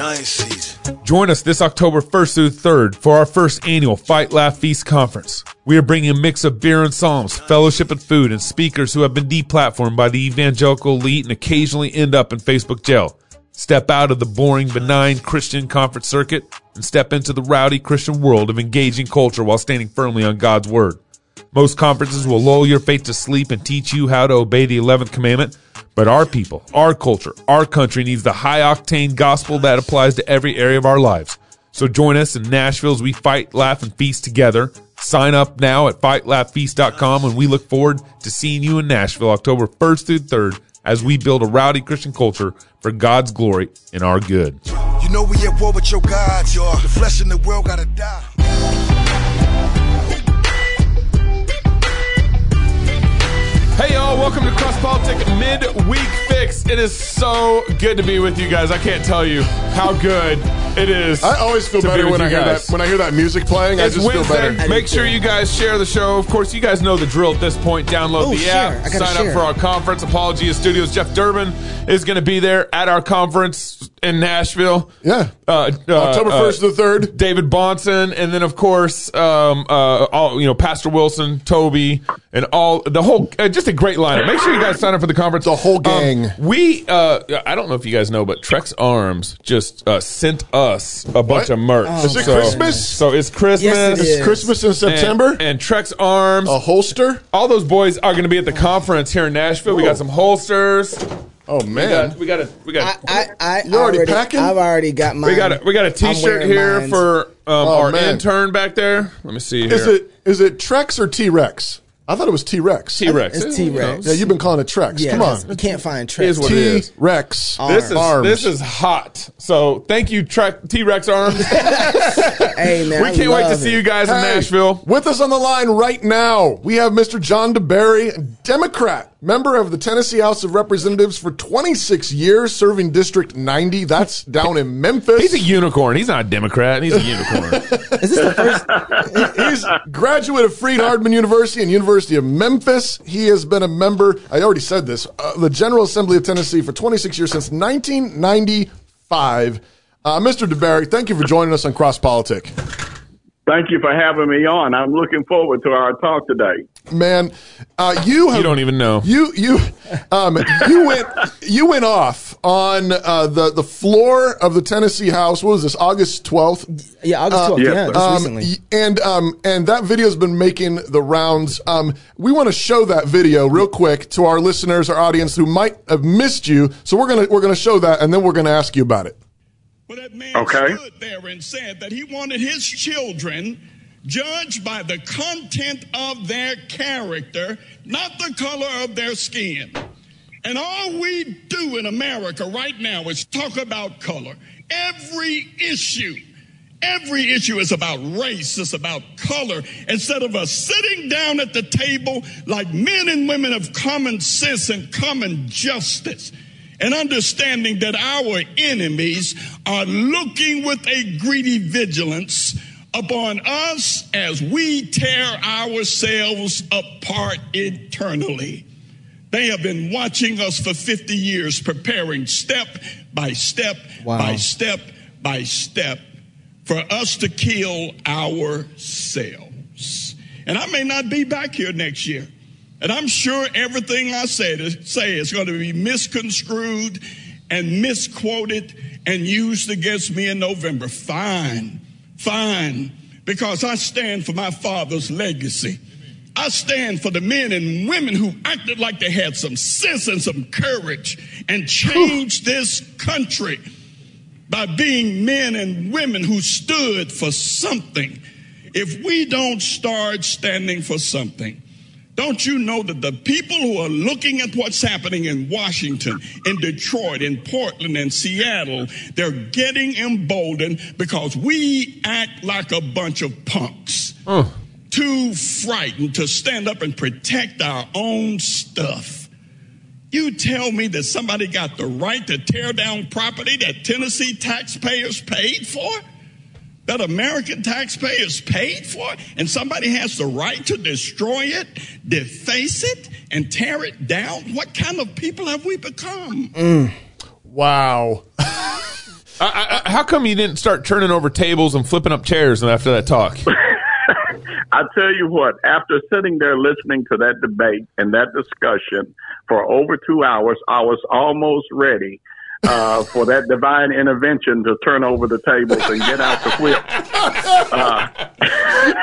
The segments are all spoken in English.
Season. Join us this October 1st through 3rd for our first annual Fight Laugh Feast conference. We are bringing a mix of beer and psalms, fellowship and food, and speakers who have been deplatformed by the evangelical elite and occasionally end up in Facebook jail. Step out of the boring, benign Christian conference circuit and step into the rowdy Christian world of engaging culture while standing firmly on God's word. Most conferences will lull your faith to sleep and teach you how to obey the 11th commandment, but our people, our culture, our country needs the high octane gospel that applies to every area of our lives. So join us in Nashville as we fight, laugh, and feast together. Sign up now at fightlaughfeast.com and we look forward to seeing you in Nashville October 1st through 3rd as we build a rowdy Christian culture for God's glory and our good. You know we at war with your gods, y'all. The flesh in the world gotta die. Welcome to Cross Politic Midweek Fix. It is so good to be with you guys. I can't tell you how good it is. I always feel to be better with when you I hear guys. that when I hear that music playing. It's I just Wednesday. feel better. Make sure you guys share the show. Of course, you guys know the drill at this point. Download Oh, the share. app. Sign share. up for our conference. Apologia Studios. Jeff Durbin is going to be there at our conference in Nashville. Yeah. Uh, uh, October uh, first to the third. David Bahnsen, and then of course, um, uh, all you know, Pastor Wilson, Toby, and all the whole, uh, just a great lineup. Make sure you guys sign up for the conference. The whole Um, gang. we, uh, I don't know if you guys know, but Trex Arms just uh, sent us a bunch What? of merch. Is it So- Christmas? So it's Christmas. Yes, it It's is. Christmas in September. And, Trex Arms. a holster. All those boys are going to be at the conference here in Nashville. We got some holsters. Oh We man. got, we got a, we got. I, I, I You're already packing? I've already got mine. we got a, we got a I'm T-shirt here mine. for um, Oh, our man. intern back there. Let me see here. Is it is it Trex or T Rex? I thought it was T Rex. T Rex? It's T-Rex. Yeah, you've been calling it Trex. Yeah, Come on. You can't find Is tricks. T. Rex. This is Arms. this is hot. So thank you, T Rex Arms. Hey man, we can't wait to love see you guys in Nashville. With us on the line right now, we have Mr. John DeBerry, Democrat, member of the Tennessee House of Representatives for 26 years, serving District 90. That's down in Memphis. He's a unicorn. He's not a Democrat. He's a unicorn. Is this the first? He's graduate of Freed-Hardeman University and University of Memphis. He has been a member, I already said this, uh, the General Assembly of Tennessee for 26 years since 1995. Uh, Mr. DeBerry, thank you for joining us on Cross Politic. Thank you for having me on. I'm looking forward to our talk today. Man, uh, you have, You don't even know. You you um, you went you went off on uh, the the floor of the Tennessee House. What was this? August twelfth. Yeah, August 12th. yes, yeah, sir. just Um, recently. and um, and that video's been making the rounds. Um, we want to show that video real quick to our listeners, our audience who might have missed you. So we're gonna we're gonna show that, and then we're gonna ask you about it. Well, that man Okay. stood there and said that he wanted his children judged by the content of their character, not the color of their skin. And all we do in America right now is talk about color. Every issue, every issue is about race, it's about color. Instead of us sitting down at the table like men and women of common sense and common justice and understanding that our enemies are looking with a greedy vigilance upon us as we tear ourselves apart internally. They have been watching us for 50 years, preparing step by step Wow. by step by step for us to kill ourselves. And I may not be back here next year. And I'm sure everything I said say is going to be misconstrued and misquoted and used against me in November. Fine, fine, because I stand for my father's legacy. I stand for the men and women who acted like they had some sense and some courage and changed this country by being men and women who stood for something. If we don't start standing for something, don't you know that the people who are looking at what's happening in Washington, in Detroit, in Portland, in Seattle, they're getting emboldened because we act like a bunch of punks. Too frightened to stand up and protect our own stuff. You tell me that somebody got the right to tear down property that Tennessee taxpayers paid for? That American taxpayers paid for? And somebody has the right to destroy it, deface it, and tear it down? What kind of people have we become? Mm. Wow. I, I, how come you didn't start turning over tables and flipping up chairs after that talk? I tell you what, after sitting there listening to that debate and that discussion for over two hours, I was almost ready uh, for that divine intervention to turn over the tables and get out the whip.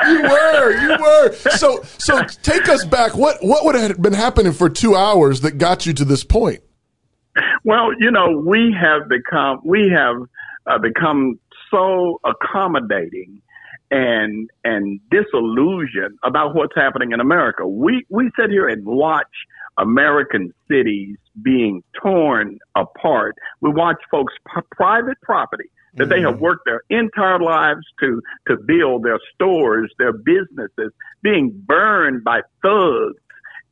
you were, you were. So, so take us back. What what would have been happening for two hours that got you to this point? Well, you know, we have become we have uh, become so accommodating and and disillusioned about what's happening in America. We we sit here and watch American cities being torn apart. We watch folks' p- private property that they have mm-hmm. worked their entire lives to to build their stores, their businesses being burned by thugs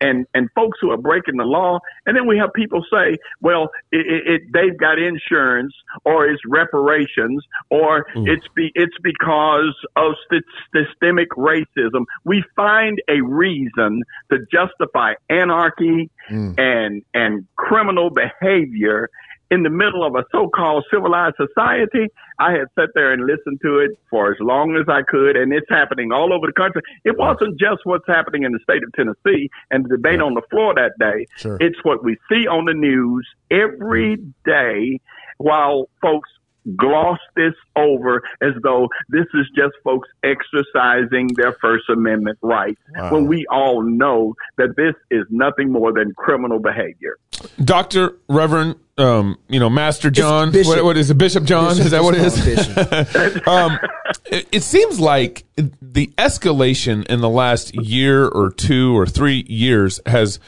and and folks who are breaking the law. And then we have people say, well, it, it, it they've got insurance, or it's reparations, or hmm. it's be it's because of st- systemic racism. We find a reason to justify anarchy hmm. and and criminal behavior. In the middle of a so-called civilized society, I had sat there and listened to it for as long as I could, and it's happening all over the country. It wasn't just what's happening in the state of Tennessee and the debate on the floor that day. Sure. It's what we see on the news every mm-hmm. day while folks gloss this over as though this is just folks exercising their First Amendment rights when we all know that this is nothing more than criminal behavior. Doctor, Reverend, um, you know, Master John. Bishop. What, what is it? Bishop John? Bishop, is that what it's is? called Bishop. um, it, it seems like the escalation in the last year or two or three years has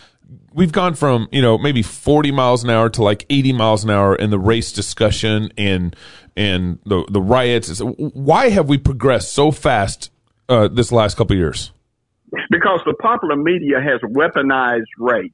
we've gone from you know maybe 40 miles an hour to like 80 miles an hour in the race discussion and and the the riots why have we progressed so fast uh, this last couple of years because the popular media has weaponized race.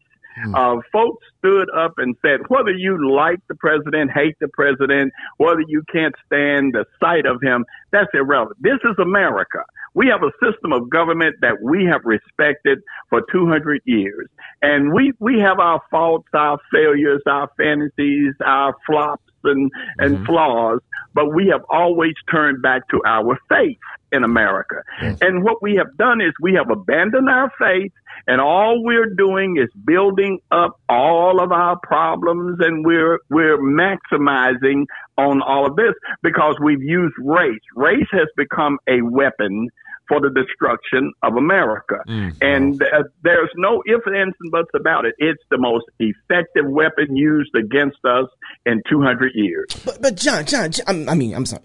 Uh, folks stood up and said, whether you like the president, hate the president, whether you can't stand the sight of him, that's irrelevant. This is America. We have a system of government that we have respected for 200 years. And we, we have our faults, our failures, our fantasies, our flops and, and mm-hmm. flaws, but we have always turned back to our faith in America. And what we have done is we have abandoned our faith and all we're doing is building up all of our problems and we're, we're maximizing on all of this because we've used race. Race has become a weapon for the destruction of America. And uh, there's no ifs, ands, and buts about it. It's the most effective weapon used against us in 200 years. But, but John, John, John I mean, I'm sorry.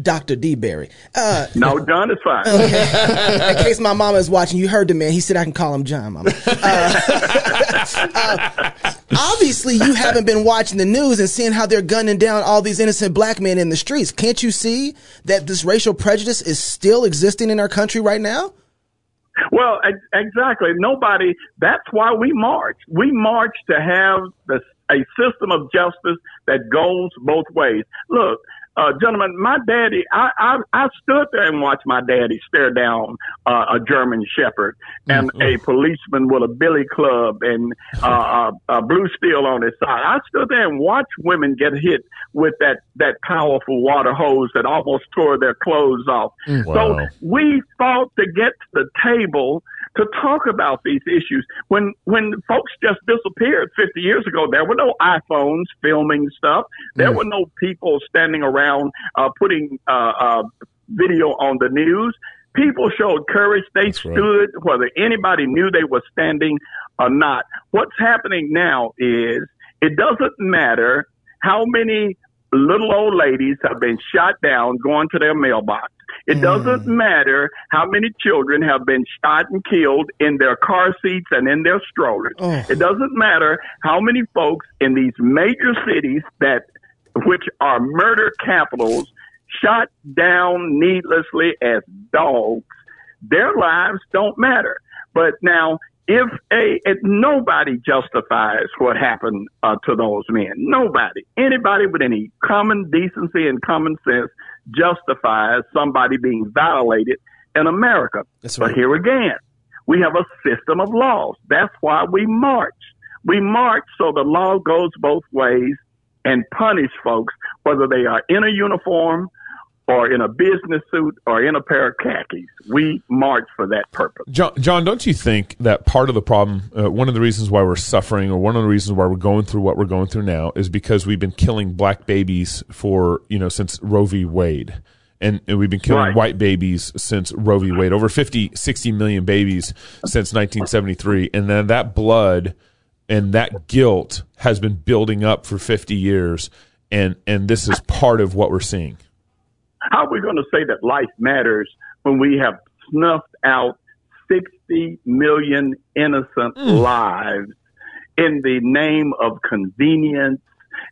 Dr. DeBerry. Uh, No, John is fine. in case my mama is watching, you heard the man. He said I can call him John, mama. Uh, uh, obviously, you haven't been watching the news and seeing how they're gunning down all these innocent black men in the streets. Can't you see that this racial prejudice is still existing in our country right now? Well, exactly. Nobody. That's why we march. We march to have the, a system of justice that goes both ways. Look, uh, gentlemen, my daddy. I, I I stood there and watched my daddy stare down uh, a German Shepherd and a policeman with a billy club and uh, a, a blue steel on his side. I stood there and watched women get hit with that that powerful water hose that almost tore their clothes off. So we fought to get to the table to talk about these issues. When when folks just disappeared 50 years ago, there were no iPhones filming stuff. There were no people standing around uh, putting uh, uh, video on the news. People showed courage. They stood whether anybody knew they were standing or not. What's happening now is it doesn't matter how many little old ladies have been shot down going to their mailbox. It mm. doesn't matter how many children have been shot and killed in their car seats and in their strollers. Oh. It doesn't matter how many folks in these major cities that, which are murder capitals, shot down needlessly as dogs. Their lives don't matter. But now, if a if nobody justifies what happened uh, to those men, nobody, anybody with any common decency and common sense justifies somebody being violated in America. That's But here again, we have a system of laws. That's why we march. We march so the law goes both ways and punish folks whether they are in a uniform or in a business suit or in a pair of khakis. We march for that purpose. John, John, don't you think that part of the problem, uh, one of the reasons why we're suffering, or one of the reasons why we're going through what we're going through now, is because we've been killing black babies for you know since Roe v. Wade. And, and we've been killing Right. white babies since Roe v. Wade, over 50, 60 million babies since 1973. And then that blood and that guilt has been building up for 50 years. And, and this is part of what we're seeing. How are we going to say that life matters when we have snuffed out 60 million innocent lives in the name of convenience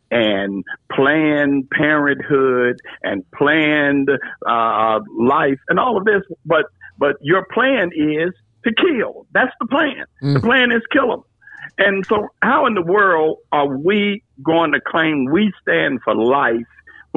and planned parenthood and planned uh, life and all of this? But but your plan is to kill. That's the plan. The plan is kill them. And so, how in the world are we going to claim we stand for life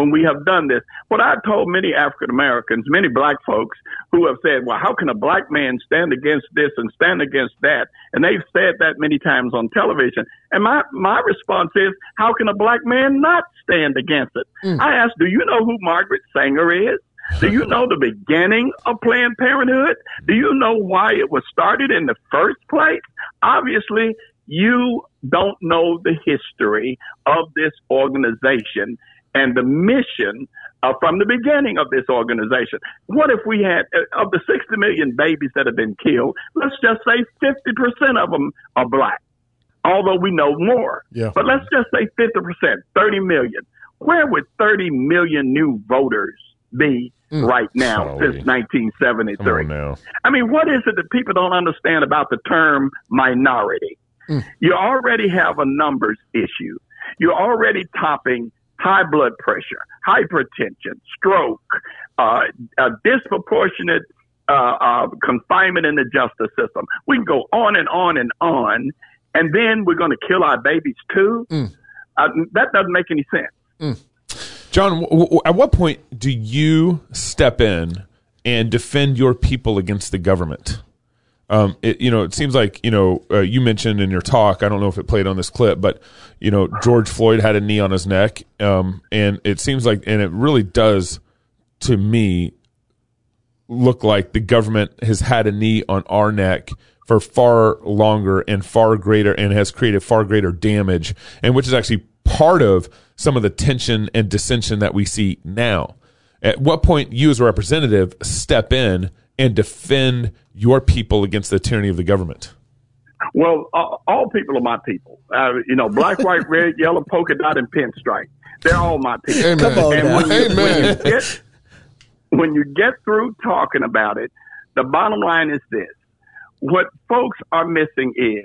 when we have done this? What I've told many African Americans, many black folks who have said, well, how can a black man stand against this and stand against that? And they've said that many times on television. And my, my response is, how can a black man not stand against it? Mm. I asked, do you know who Margaret Sanger is? Do you know the beginning of Planned Parenthood? Do you know why it was started in the first place? Obviously, you don't know the history of this organization and the mission uh, from the beginning of this organization. What if we had, uh, of the 60 million babies that have been killed, let's just say 50% of them are black, although we know more. Yeah. But let's just say 50%, 30 million. Where would 30 million new voters be right now Golly. since 1973? Come now. I mean, what is it that people don't understand about the term minority? You already have a numbers issue. You're already topping high blood pressure, hypertension, stroke, uh, a disproportionate uh, uh, confinement in the justice system. We can go on and on and on, and then we're going to kill our babies too. Uh, that doesn't make any sense. John, w- w- at what point do you step in and defend your people against the government? Um, it, you know, it seems like you know uh, you mentioned in your talk. I don't know if it played on this clip, but you know George Floyd had a knee on his neck, um, and it seems like, and it really does to me look like the government has had a knee on our neck for far longer and far greater and has created far greater damage and which is actually part of some of the tension and dissension that we see now at what point you as a representative step in and defend your people against the tyranny of the government Well, uh, all people are my people. Uh, you know, black, white, red, yellow, polka dot, and pinstripe. They're all my people. Amen. Come on And when you, when, you get, when you get through talking about it, the bottom line is this. What folks are missing is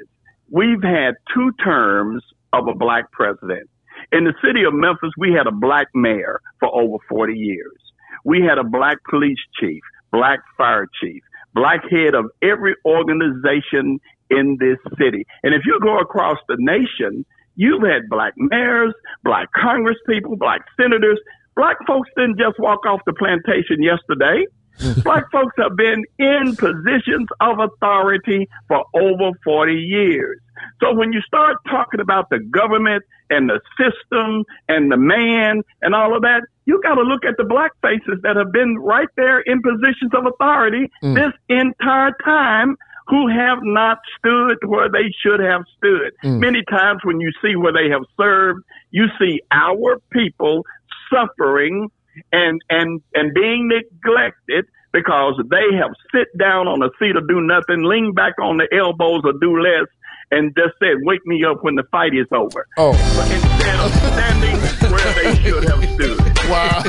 we've had two terms of a black president. In the city of Memphis, we had a black mayor for over 40 years. We had a black police chief, black fire chief, black head of every organization in this city. And if you go across the nation, you've had black mayors, black congresspeople, black senators. Black folks didn't just walk off the plantation yesterday. Black folks have been in positions of authority for over 40 years. So when you start talking about the government and the system and the man and all of that, you got to look at the black faces that have been right there in positions of authority mm. this entire time who have not stood where they should have stood. Mm. Many times when you see where they have served, you see our people suffering and and and being neglected because they have sit down on a seat or do nothing, lean back on the elbows or do less, and just said, "Wake me up when the fight is over." Oh, But instead of standing where they should have stood. wow.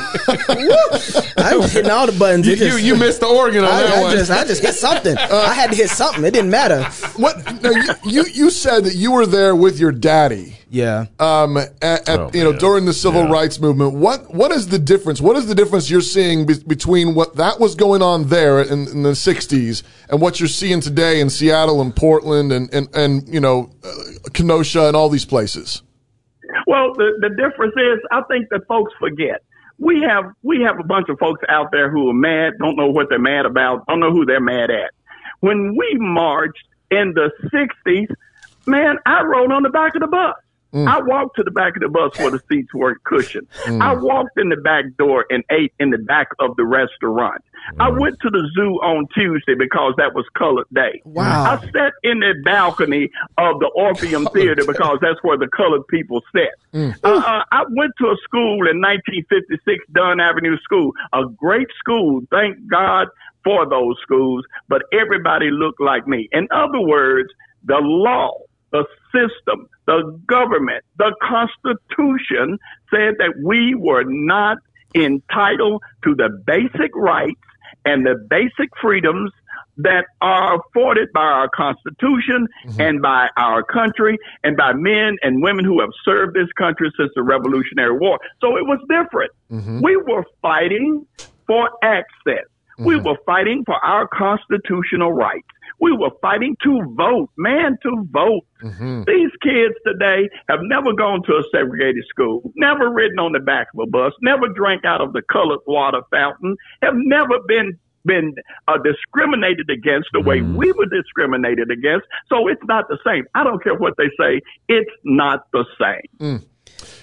I was hitting all the buttons. you, just- you, you missed the organ on that I, I one just, I just hit something. I had to hit something. It didn't matter. What? No, you, you you said that you were there with your daddy. Yeah. Um, at, at Oh, you know man. during the civil Yeah. rights movement. What what is the difference? What is the difference you're seeing be- between what that was going on there in, in the '60s and what you're seeing today in Seattle and Portland and and and you know uh, Kenosha and all these places? Well, the, the difference is, I think that folks forget. We have we have a bunch of folks out there who are mad, don't know what they're mad about, don't know who they're mad at. When we marched in the '60s, man, I rode on the back of the bus. I walked to the back of the bus where the seats weren't cushioned. I walked in the back door and ate in the back of the restaurant. I went to the zoo on Tuesday because that was colored day. Wow. I sat in the balcony of the Orpheum Theater because that's where the colored people sat. Uh, uh, I went to a school in 1956, Dunn Avenue School, a great school. Thank God for those schools, but everybody looked like me. In other words, the law, the system, the government, the Constitution said that we were not entitled to the basic rights and the basic freedoms that are afforded by our Constitution mm-hmm. and by our country and by men and women who have served this country since the Revolutionary War. So it was different. Mm-hmm. We were fighting for access. We mm-hmm. were fighting for our constitutional rights. We were fighting to vote, man, to vote. Mm-hmm. These kids today have never gone to a segregated school, never ridden on the back of a bus, never drank out of the colored water fountain, have never been been uh, discriminated against the way mm-hmm. we were discriminated against. So it's not the same. I don't care what they say. It's not the same. Mm.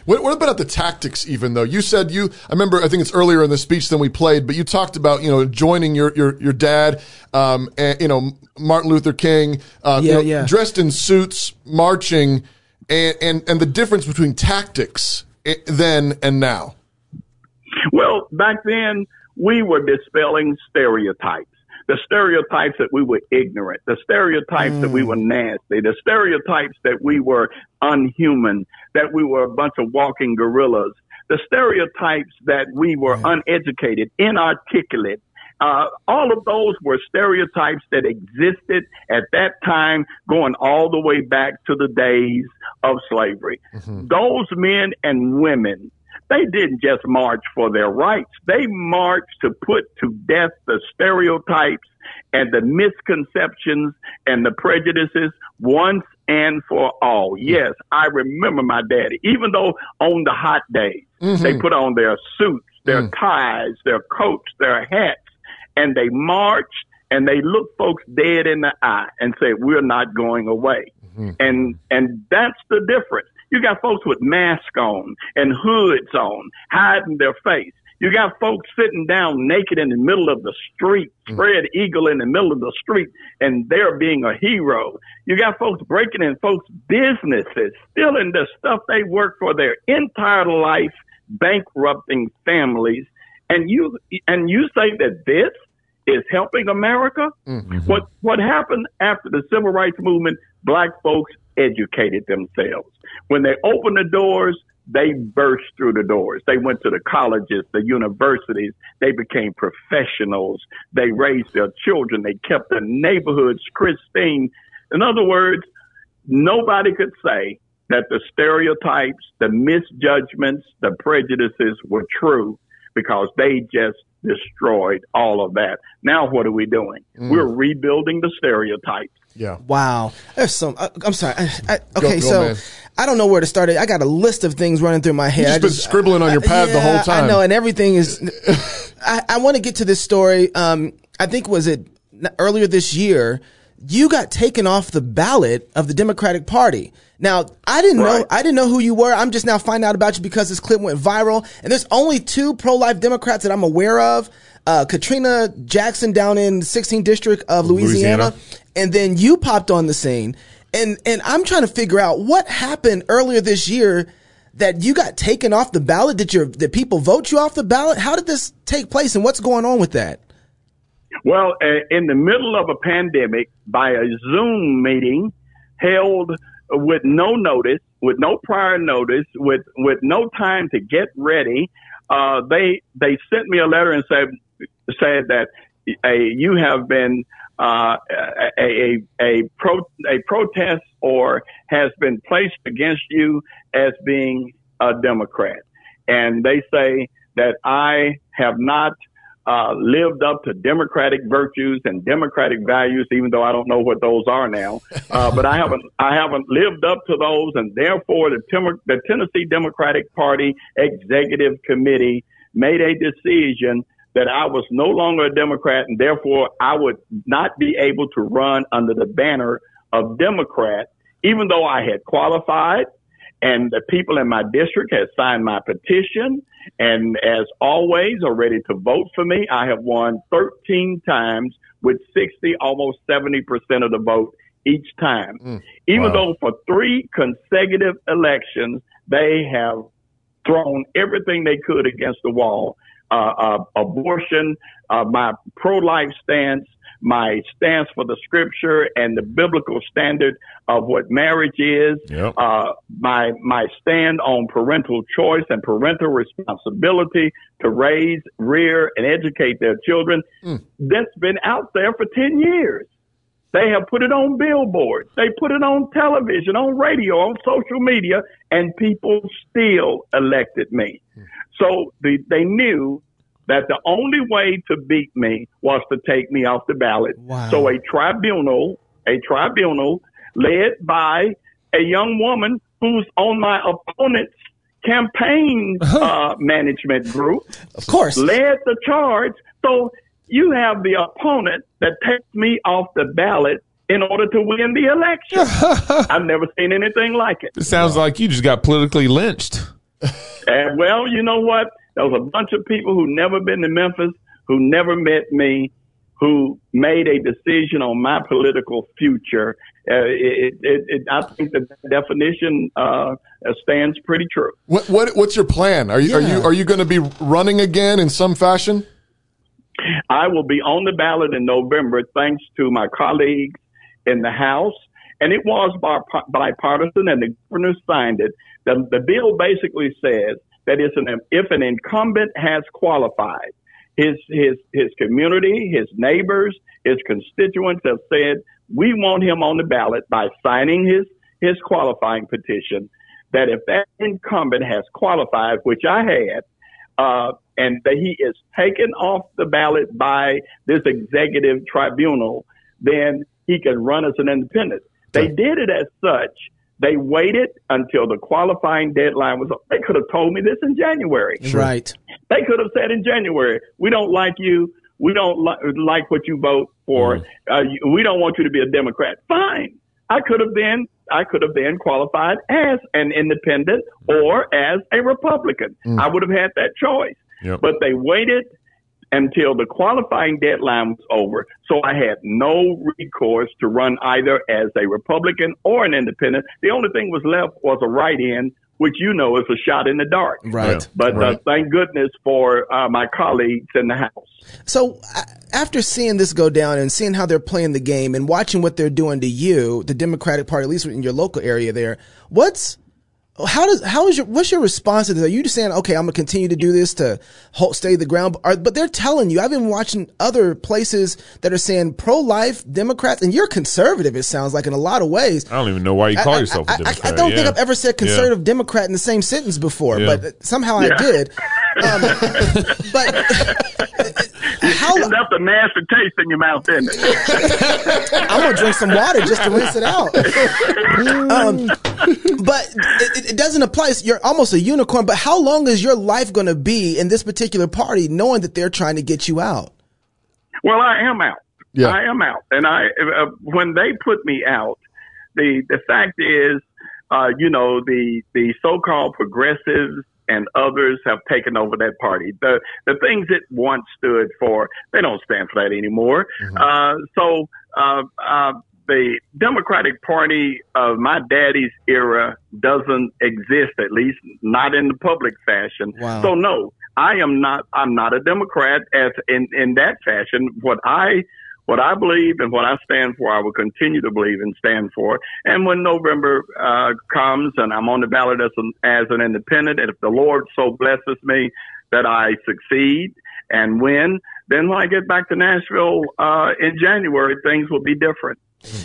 What, what about the tactics? Even though you said you, I remember, I think it's earlier in the speech than we played, but you talked about you know joining your your your dad, um, and you know Martin Luther King, uh, you Yeah, know, yeah. dressed in suits, marching, and and and the difference between tactics eh, then and now. Well, back then we were dispelling stereotypes. The stereotypes that we were ignorant, the stereotypes that we were nasty, the stereotypes that we were unhuman, that we were a bunch of walking gorillas, the stereotypes that we were uneducated, inarticulate. Uh, all of those were stereotypes that existed at that time, going all the way back to the days of slavery. Those men and women they didn't just march for their rights. They marched to put to death the stereotypes and the misconceptions and the prejudices once and for all. Mm-hmm. Yes, I remember my daddy, even though on the hot days, mm-hmm. they put on their suits, their mm. ties, their coats, their hats, and they marched and they looked folks dead in the eye and said, we're not going away. Mm-hmm. And, and that's the difference. You got folks with masks on and hoods on, hiding their face. You got folks sitting down naked in the middle of the street, mm. spread eagle in the middle of the street, and they're being a hero. You got folks breaking in folks' businesses, stealing the stuff they worked for their entire life, bankrupting families. And you, and you say that this is helping America? Mm-hmm. What, what happened after the civil rights movement, black folks educated themselves. When they opened the doors, they burst through the doors. They went to the colleges, the universities. They became professionals. They raised their children. They kept their neighborhoods pristine. In other words, nobody could say that the stereotypes, the misjudgments, the prejudices were true because they just destroyed all of that. Now what are we doing? We're rebuilding the stereotypes. Yeah. Wow, there's some. I, I'm sorry. I, I, okay, go, so man. I don't know where to start. It. I got a list of things running through my head. just I been scribbling on your pad the whole time. I know, and everything is. I, I want to get to this story. Um, I think was it earlier this year. You got taken off the ballot of the Democratic Party. Now, I didn't know. I didn't know who you were. I'm just now finding out about you because this clip went viral. And there's only two pro-life Democrats that I'm aware of. Uh, Katrina Jackson down in 16th district of Louisiana, Louisiana. and then you popped on the scene. And and I'm trying to figure out what happened earlier this year that you got taken off the ballot. Did your did people vote you off the ballot? How did this take place, and what's going on with that? Well, uh, in the middle of a pandemic, by a Zoom meeting held with no notice, with no prior notice, with with no time to get ready, uh, they they sent me a letter and said said that a, you have been uh, a, a a pro a protest or has been placed against you as being a Democrat, and they say that I have not uh, lived up to democratic virtues and democratic values, even though I don't know what those are now. Uh, but I haven't, I haven't lived up to those, and therefore the, Tem- the Tennessee Democratic Party Executive Committee made a decision that I was no longer a Democrat, and therefore I would not be able to run under the banner of Democrat, even though I had qualified and the people in my district have signed my petition. And as always, are ready to vote for me. I have won 13 times with 60, almost 70% of the vote each time. Mm, Even wow. though for three consecutive elections, they have thrown everything they could against the wall. Uh, uh, abortion, uh, my pro-life stance, my stance for the scripture and the biblical standard of what marriage is, yep. uh, my my stand on parental choice and parental responsibility to raise, rear, and educate their children. Mm. That's been out there for ten years. They have put it on billboards. They put it on television, on radio, on social media, and people still elected me. Mm. So the, they knew that the only way to beat me was to take me off the ballot. Wow. So a tribunal, a tribunal led by a young woman who's on my opponent's campaign uh, management group, of course, led the charge. So you have the opponent that takes me off the ballot in order to win the election. I've never seen anything like it. It sounds like you just got politically lynched. and well, you know what? There was a bunch of people who never been to Memphis, who never met me, who made a decision on my political future. Uh, it, it, it, I think the definition uh, stands pretty true. What, what, what's your plan? Are you yeah. are you are you going to be running again in some fashion? I will be on the ballot in November, thanks to my colleagues in the House, and it was bipartisan, and the governor signed it. The, the bill basically says that is an, if an incumbent has qualified, his, his, his community, his neighbors, his constituents have said, we want him on the ballot by signing his, his qualifying petition. That if that incumbent has qualified, which I had, uh, and that he is taken off the ballot by this executive tribunal, then he can run as an independent. They did it as such they waited until the qualifying deadline was up. They could have told me this in January. Right. They could have said in January, we don't like you. We don't li- like what you vote for. Mm. Uh, we don't want you to be a Democrat. Fine. I could have been, I could have been qualified as an independent or as a Republican. Mm. I would have had that choice. Yep. But they waited until the qualifying deadline was over. So I had no recourse to run either as a Republican or an independent. The only thing was left was a write in, which you know is a shot in the dark. Right. But uh, right. Uh, thank goodness for uh, my colleagues in the House. So uh, after seeing this go down and seeing how they're playing the game and watching what they're doing to you, the Democratic Party, at least in your local area there, what's how does how is your what's your response to this? Are you just saying, okay, I'm gonna continue to do this to hold, stay the ground? Are, but they're telling you. I've been watching other places that are saying pro-life Democrats, and you're conservative. It sounds like in a lot of ways. I don't even know why you call I, yourself I, a Democrat. I, I don't yeah. think I've ever said conservative yeah. Democrat in the same sentence before, yeah. but somehow I did. Um, but how you left a nasty taste in your mouth, didn't it? I'm gonna drink some water just to rinse it out. um, but it, it, doesn't apply. You're almost a unicorn. But how long is your life going to be in this particular party, knowing that they're trying to get you out? Well, I am out. Yeah. I am out, and I uh, when they put me out, the the fact is, uh, you know, the the so-called progressives and others have taken over that party. The the things it once stood for, they don't stand for that anymore. Mm-hmm. Uh, so uh, uh, the Democratic Party of my daddy's era doesn't exist, at least not in the public fashion. Wow. So no, I am not. I'm not a Democrat as in in that fashion. What I what I believe and what I stand for, I will continue to believe and stand for. And when November uh, comes and I'm on the ballot as an, as an independent, and if the Lord so blesses me that I succeed and win, then when I get back to Nashville uh, in January, things will be different.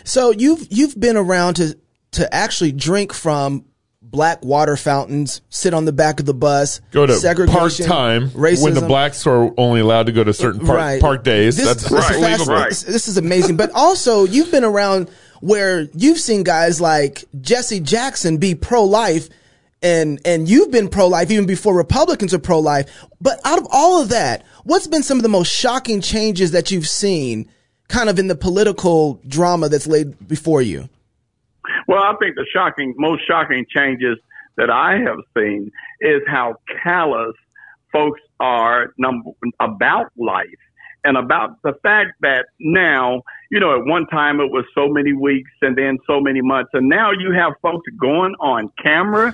So you've you've been around to to actually drink from black water fountains, sit on the back of the bus, go to park time racism. when the blacks are only allowed to go to certain park, right. park days. This, That's right, right. This is amazing. but also, you've been around where you've seen guys like Jesse Jackson be pro life. And, and you've been pro-life even before Republicans are pro-life. But out of all of that, what's been some of the most shocking changes that you've seen kind of in the political drama that's laid before you? Well, I think the shocking, most shocking changes that I have seen is how callous folks are number, about life and about the fact that now, you know, at one time it was so many weeks and then so many months, and now you have folks going on camera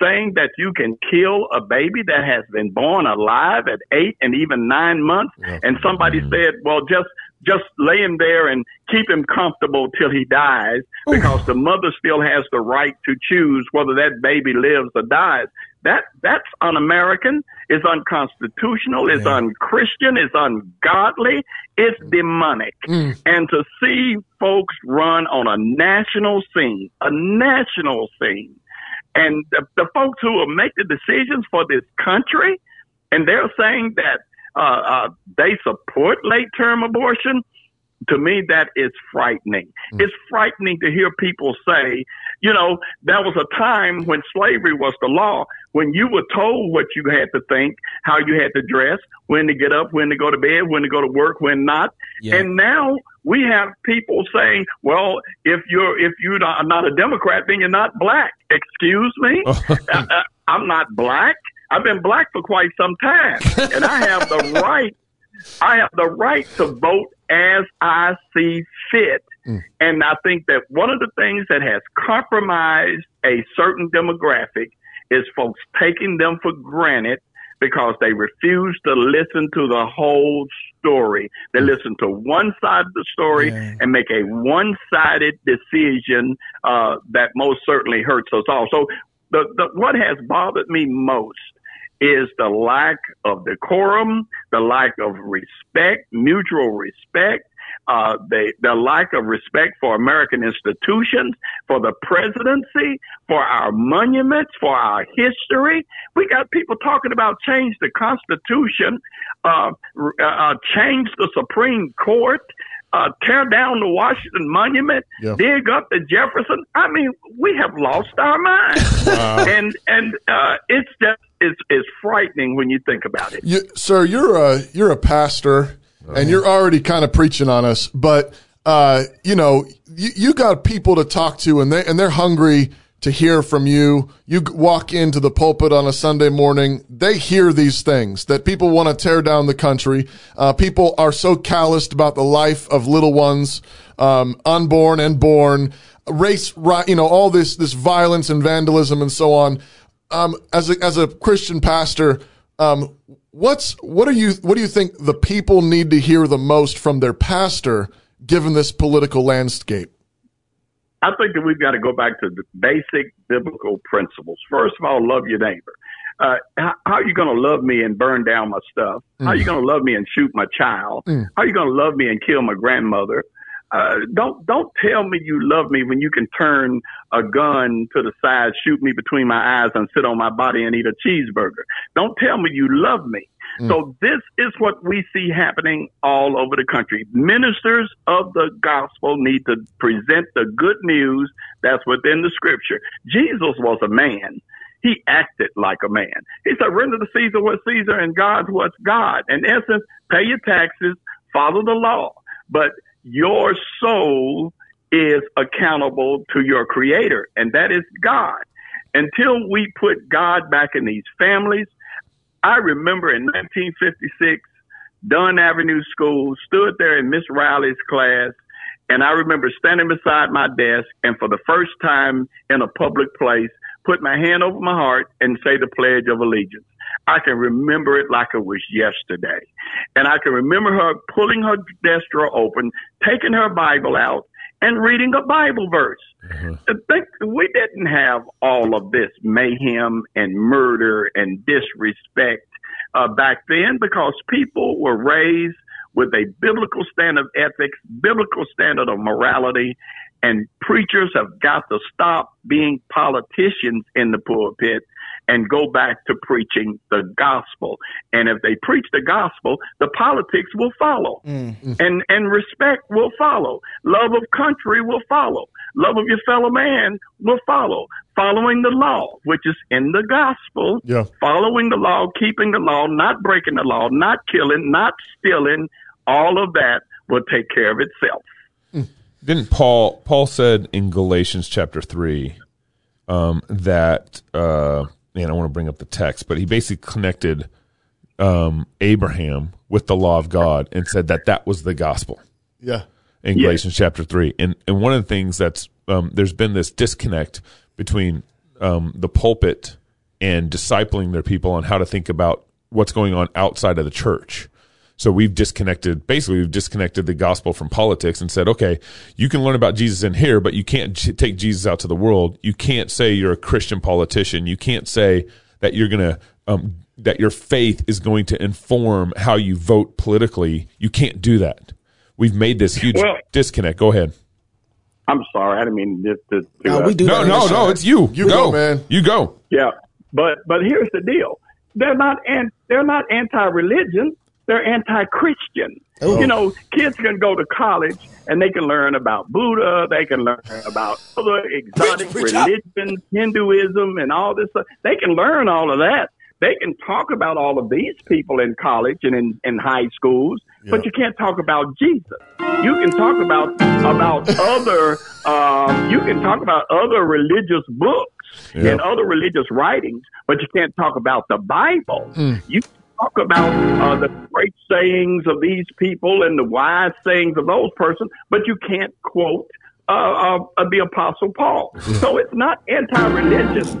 saying that you can kill a baby that has been born alive at eight and even nine months. And somebody mm-hmm. said, well, just just lay him there and keep him comfortable till he dies because the mother still has the right to choose whether that baby lives or dies. That that's un-American, is unconstitutional, is unchristian, is ungodly, it's mm. demonic. Mm. And to see folks run on a national scene, a national scene, and the, the folks who will make the decisions for this country, and they're saying that uh, uh, they support late term abortion. To me, that is frightening. It's frightening to hear people say, you know, there was a time when slavery was the law, when you were told what you had to think, how you had to dress, when to get up, when to go to bed, when to go to work, when not. Yeah. And now we have people saying, well, if you're, if you're not not a Democrat, then you're not black. Excuse me? Uh, I'm not black. I've been black for quite some time and I have the right I have the right to vote as I see fit. And I think that one of the things that has compromised a certain demographic is folks taking them for granted because they refuse to listen to the whole story. They listen to one side of the story Yeah. and make a one-sided decision uh, that most certainly hurts us all. So the, the what has bothered me most is the lack of decorum, the lack of respect, mutual respect, uh, the, the lack of respect for American institutions, for the presidency, for our monuments, for our history. We got people talking about change the Constitution, uh, uh, change the Supreme Court, uh, tear down the Washington Monument, Yeah. dig up the Jefferson. I mean, we have lost our minds, and and uh, it's just it's it's frightening when you think about it. You, sir, you're a you're a pastor, and you're already kind of preaching on us. But uh, you know, you, you got people to talk to, and they and they're hungry to hear from you. You walk into the pulpit on a Sunday morning, they hear these things that people want to tear down the country. Uh, people are so calloused about the life of little ones, um, unborn and born, race, ri- you know, all this this violence and vandalism and so on. Um, as a as a Christian pastor, um, what's what are you what do you think the people need to hear the most from their pastor given this political landscape? I think that we've got to go back to the basic biblical principles. First of all, love your neighbor. Uh, how, how are you going to love me and burn down my stuff? How are you going to love me and shoot my child? How are you going to love me and kill my grandmother? Uh, don't don't tell me you love me when you can turn a gun to the side, shoot me between my eyes, and sit on my body and eat a cheeseburger. Don't tell me you love me. So this is what we see happening all over the country. Ministers of the gospel need to present the good news that's within the scripture. Jesus was a man. He acted like a man. He said, render to Caesar what Caesar and God's what's God. In essence, pay your taxes, follow the law. But your soul is accountable to your creator, and that is God. Until we put God back in these families, I remember in 1956, Dunn Avenue School, stood there in Miss Riley's class, and I remember standing beside my desk and for the first time in a public place, put my hand over my heart and say the Pledge of Allegiance. I can remember it like it was yesterday. And I can remember her pulling her desk drawer open, taking her Bible out, and reading a Bible verse. I think we didn't have all of this mayhem and murder and disrespect uh, back then because people were raised with a biblical standard of ethics, biblical standard of morality, and preachers have got to stop being politicians in the pulpit and go back to preaching the gospel. And if they preach the gospel, the politics will follow. Mm-hmm. And and respect will follow. Love of country will follow. Love of your fellow man will follow. Following the law, which is in the gospel. Yeah. Following the law, keeping the law, not breaking the law, not killing, not stealing, all of that will take care of itself. Didn't Paul Paul said in Galatians chapter three, um, that uh, man, I want to bring up the text, but he basically connected um, Abraham with the law of God and said that that was the gospel Yeah. in Yeah. Galatians chapter three. And and one of the things that's um, there's been this disconnect between um, the pulpit and discipling their people on how to think about what's going on outside of the church. So we've disconnected, basically, we've disconnected the gospel from politics and said, okay, you can learn about Jesus in here, but you can't take Jesus out to the world. You can't say you're a Christian politician. You can't say that you're going to, um, that your faith is going to inform how you vote politically. You can't do that. We've made this huge Well- disconnect. Go ahead. I'm sorry, I didn't mean this to. to No, uh, we do No, no, no, it's you. You go, man. You go. Yeah, but but here's the deal: they're not an, they're not anti-religion. They're anti-Christian. Oh. You know, kids can go to college and they can learn about Buddha. They can learn about other exotic Preach, preach up. religions, Hinduism, and all this. Stuff. They can learn all of that. They can talk about all of these people in college and in, in high schools, but you can't talk about Jesus. You can talk about about other. Um, you can talk about other religious books Yeah. and other religious writings, but you can't talk about the Bible. You can talk about uh, the great sayings of these people and the wise sayings of those persons, but you can't quote uh, uh, the Apostle Paul. so it's not anti-religious;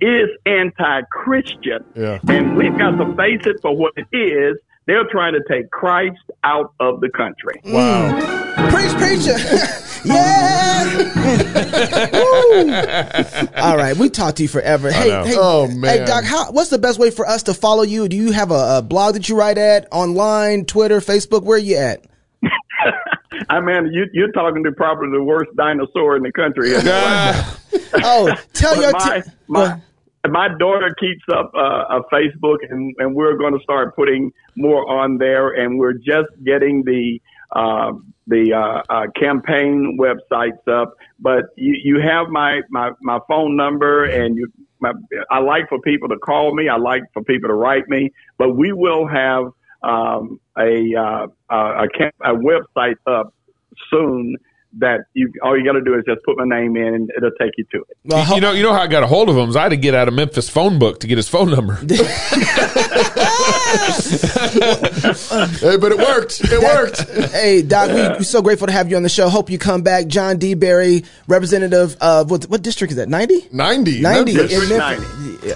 it's anti-Christian, Yeah. and we've got to face it for what it is. They're trying to take Christ out of the country. Wow. Preach, preacher. yeah. Woo. All right, we talked to you forever. Hey, know. hey, Oh, Hey. Doc, how, what's the best way for us to follow you? Do you have a, a blog that you write at online, Twitter, Facebook? Where are you at? I mean, you, you're talking to probably the worst dinosaur in the country. Oh, tell But your my, t- my, my daughter keeps up uh, a Facebook, and, and we're going to start putting more on there. And we're just getting the uh, the uh, uh, campaign websites up. But you, you have my, my, my phone number, and you. My, I like for people to call me. I like for people to write me. But we will have um, a, uh, a a camp, a website up soon. That you all you got to do is just put my name in, and it'll take you to it. Well, you know, you know how I got a hold of him? Is I had to get out of Memphis phone book to get his phone number. Hey, but it worked. It worked. Hey, Doc, we, we're so grateful to have you on the show. Hope you come back. John DeBerry, representative of what, what district is that? 90? 90. 90 Memphis. in District Memphis. Yeah.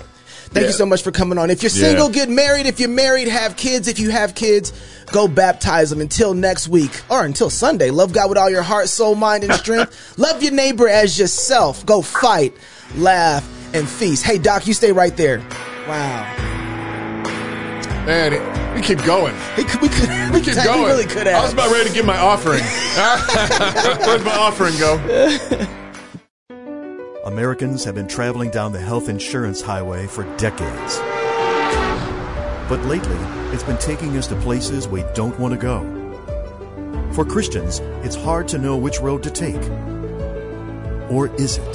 Thank you so much for coming on. If you're single, get married. If you're married, have kids. If you have kids, go baptize them. Until next week or until Sunday, love God with all your heart, soul, mind, and strength. love your neighbor as yourself. Go fight, laugh, and feast. Hey, Doc, you stay right there. Wow. Man, it- we keep going. He could, we could, We keep he going. really could have. I was about ready to give my offering. Where's my offering go? Americans have been traveling down the health insurance highway for decades. But lately, it's been taking us to places we don't want to go. For Christians, it's hard to know which road to take. Or is it?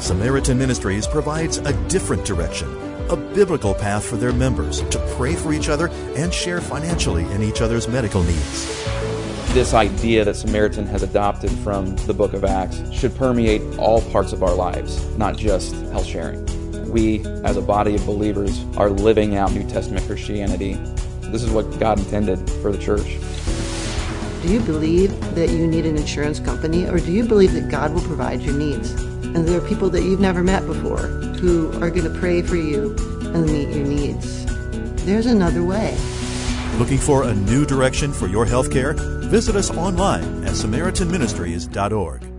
Samaritan Ministries provides a different direction, a biblical path for their members to pray for each other and share financially in each other's medical needs. This idea that Samaritan has adopted from the book of Acts should permeate all parts of our lives, not just health sharing. We, as a body of believers, are living out New Testament Christianity. This is what God intended for the church. Do you believe that you need an insurance company, or do you believe that God will provide your needs? And there are people that you've never met before who are going to pray for you and meet your needs. There's another way. Looking for a new direction for your healthcare? Visit us online at SamaritanMinistries.org.